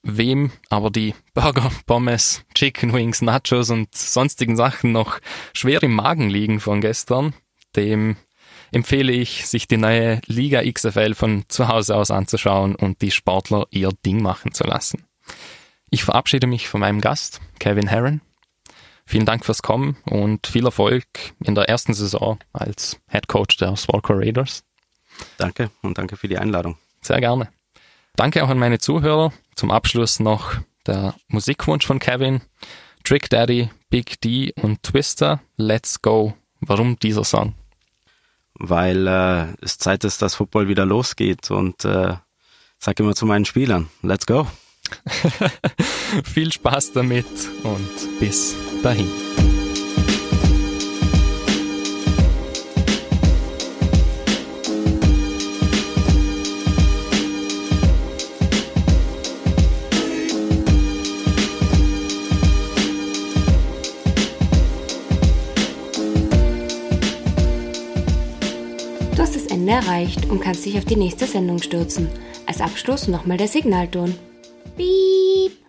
Wem aber die Burger, Pommes, Chicken Wings, Nachos und sonstigen Sachen noch schwer im Magen liegen von gestern, dem empfehle ich, sich die neue Liga XFL von zu Hause aus anzuschauen und die Sportler ihr Ding machen zu lassen. Ich verabschiede mich von meinem Gast, Kevin Herron. Vielen Dank fürs Kommen und viel Erfolg in der ersten Saison als Head Coach der Swalco Raiders. Danke und danke für die Einladung. Sehr gerne. Danke auch an meine Zuhörer. Zum Abschluss noch der Musikwunsch von Kevin. Trick Daddy, Big D und Twister, Let's Go. Warum dieser Song? Weil äh, es Zeit ist, dass Football wieder losgeht und äh, sag immer zu meinen Spielern, Let's Go. [LAUGHS] Viel Spaß damit und bis dahin. Ende erreicht und kannst dich auf die nächste Sendung stürzen. Als Abschluss nochmal der Signalton. Beep.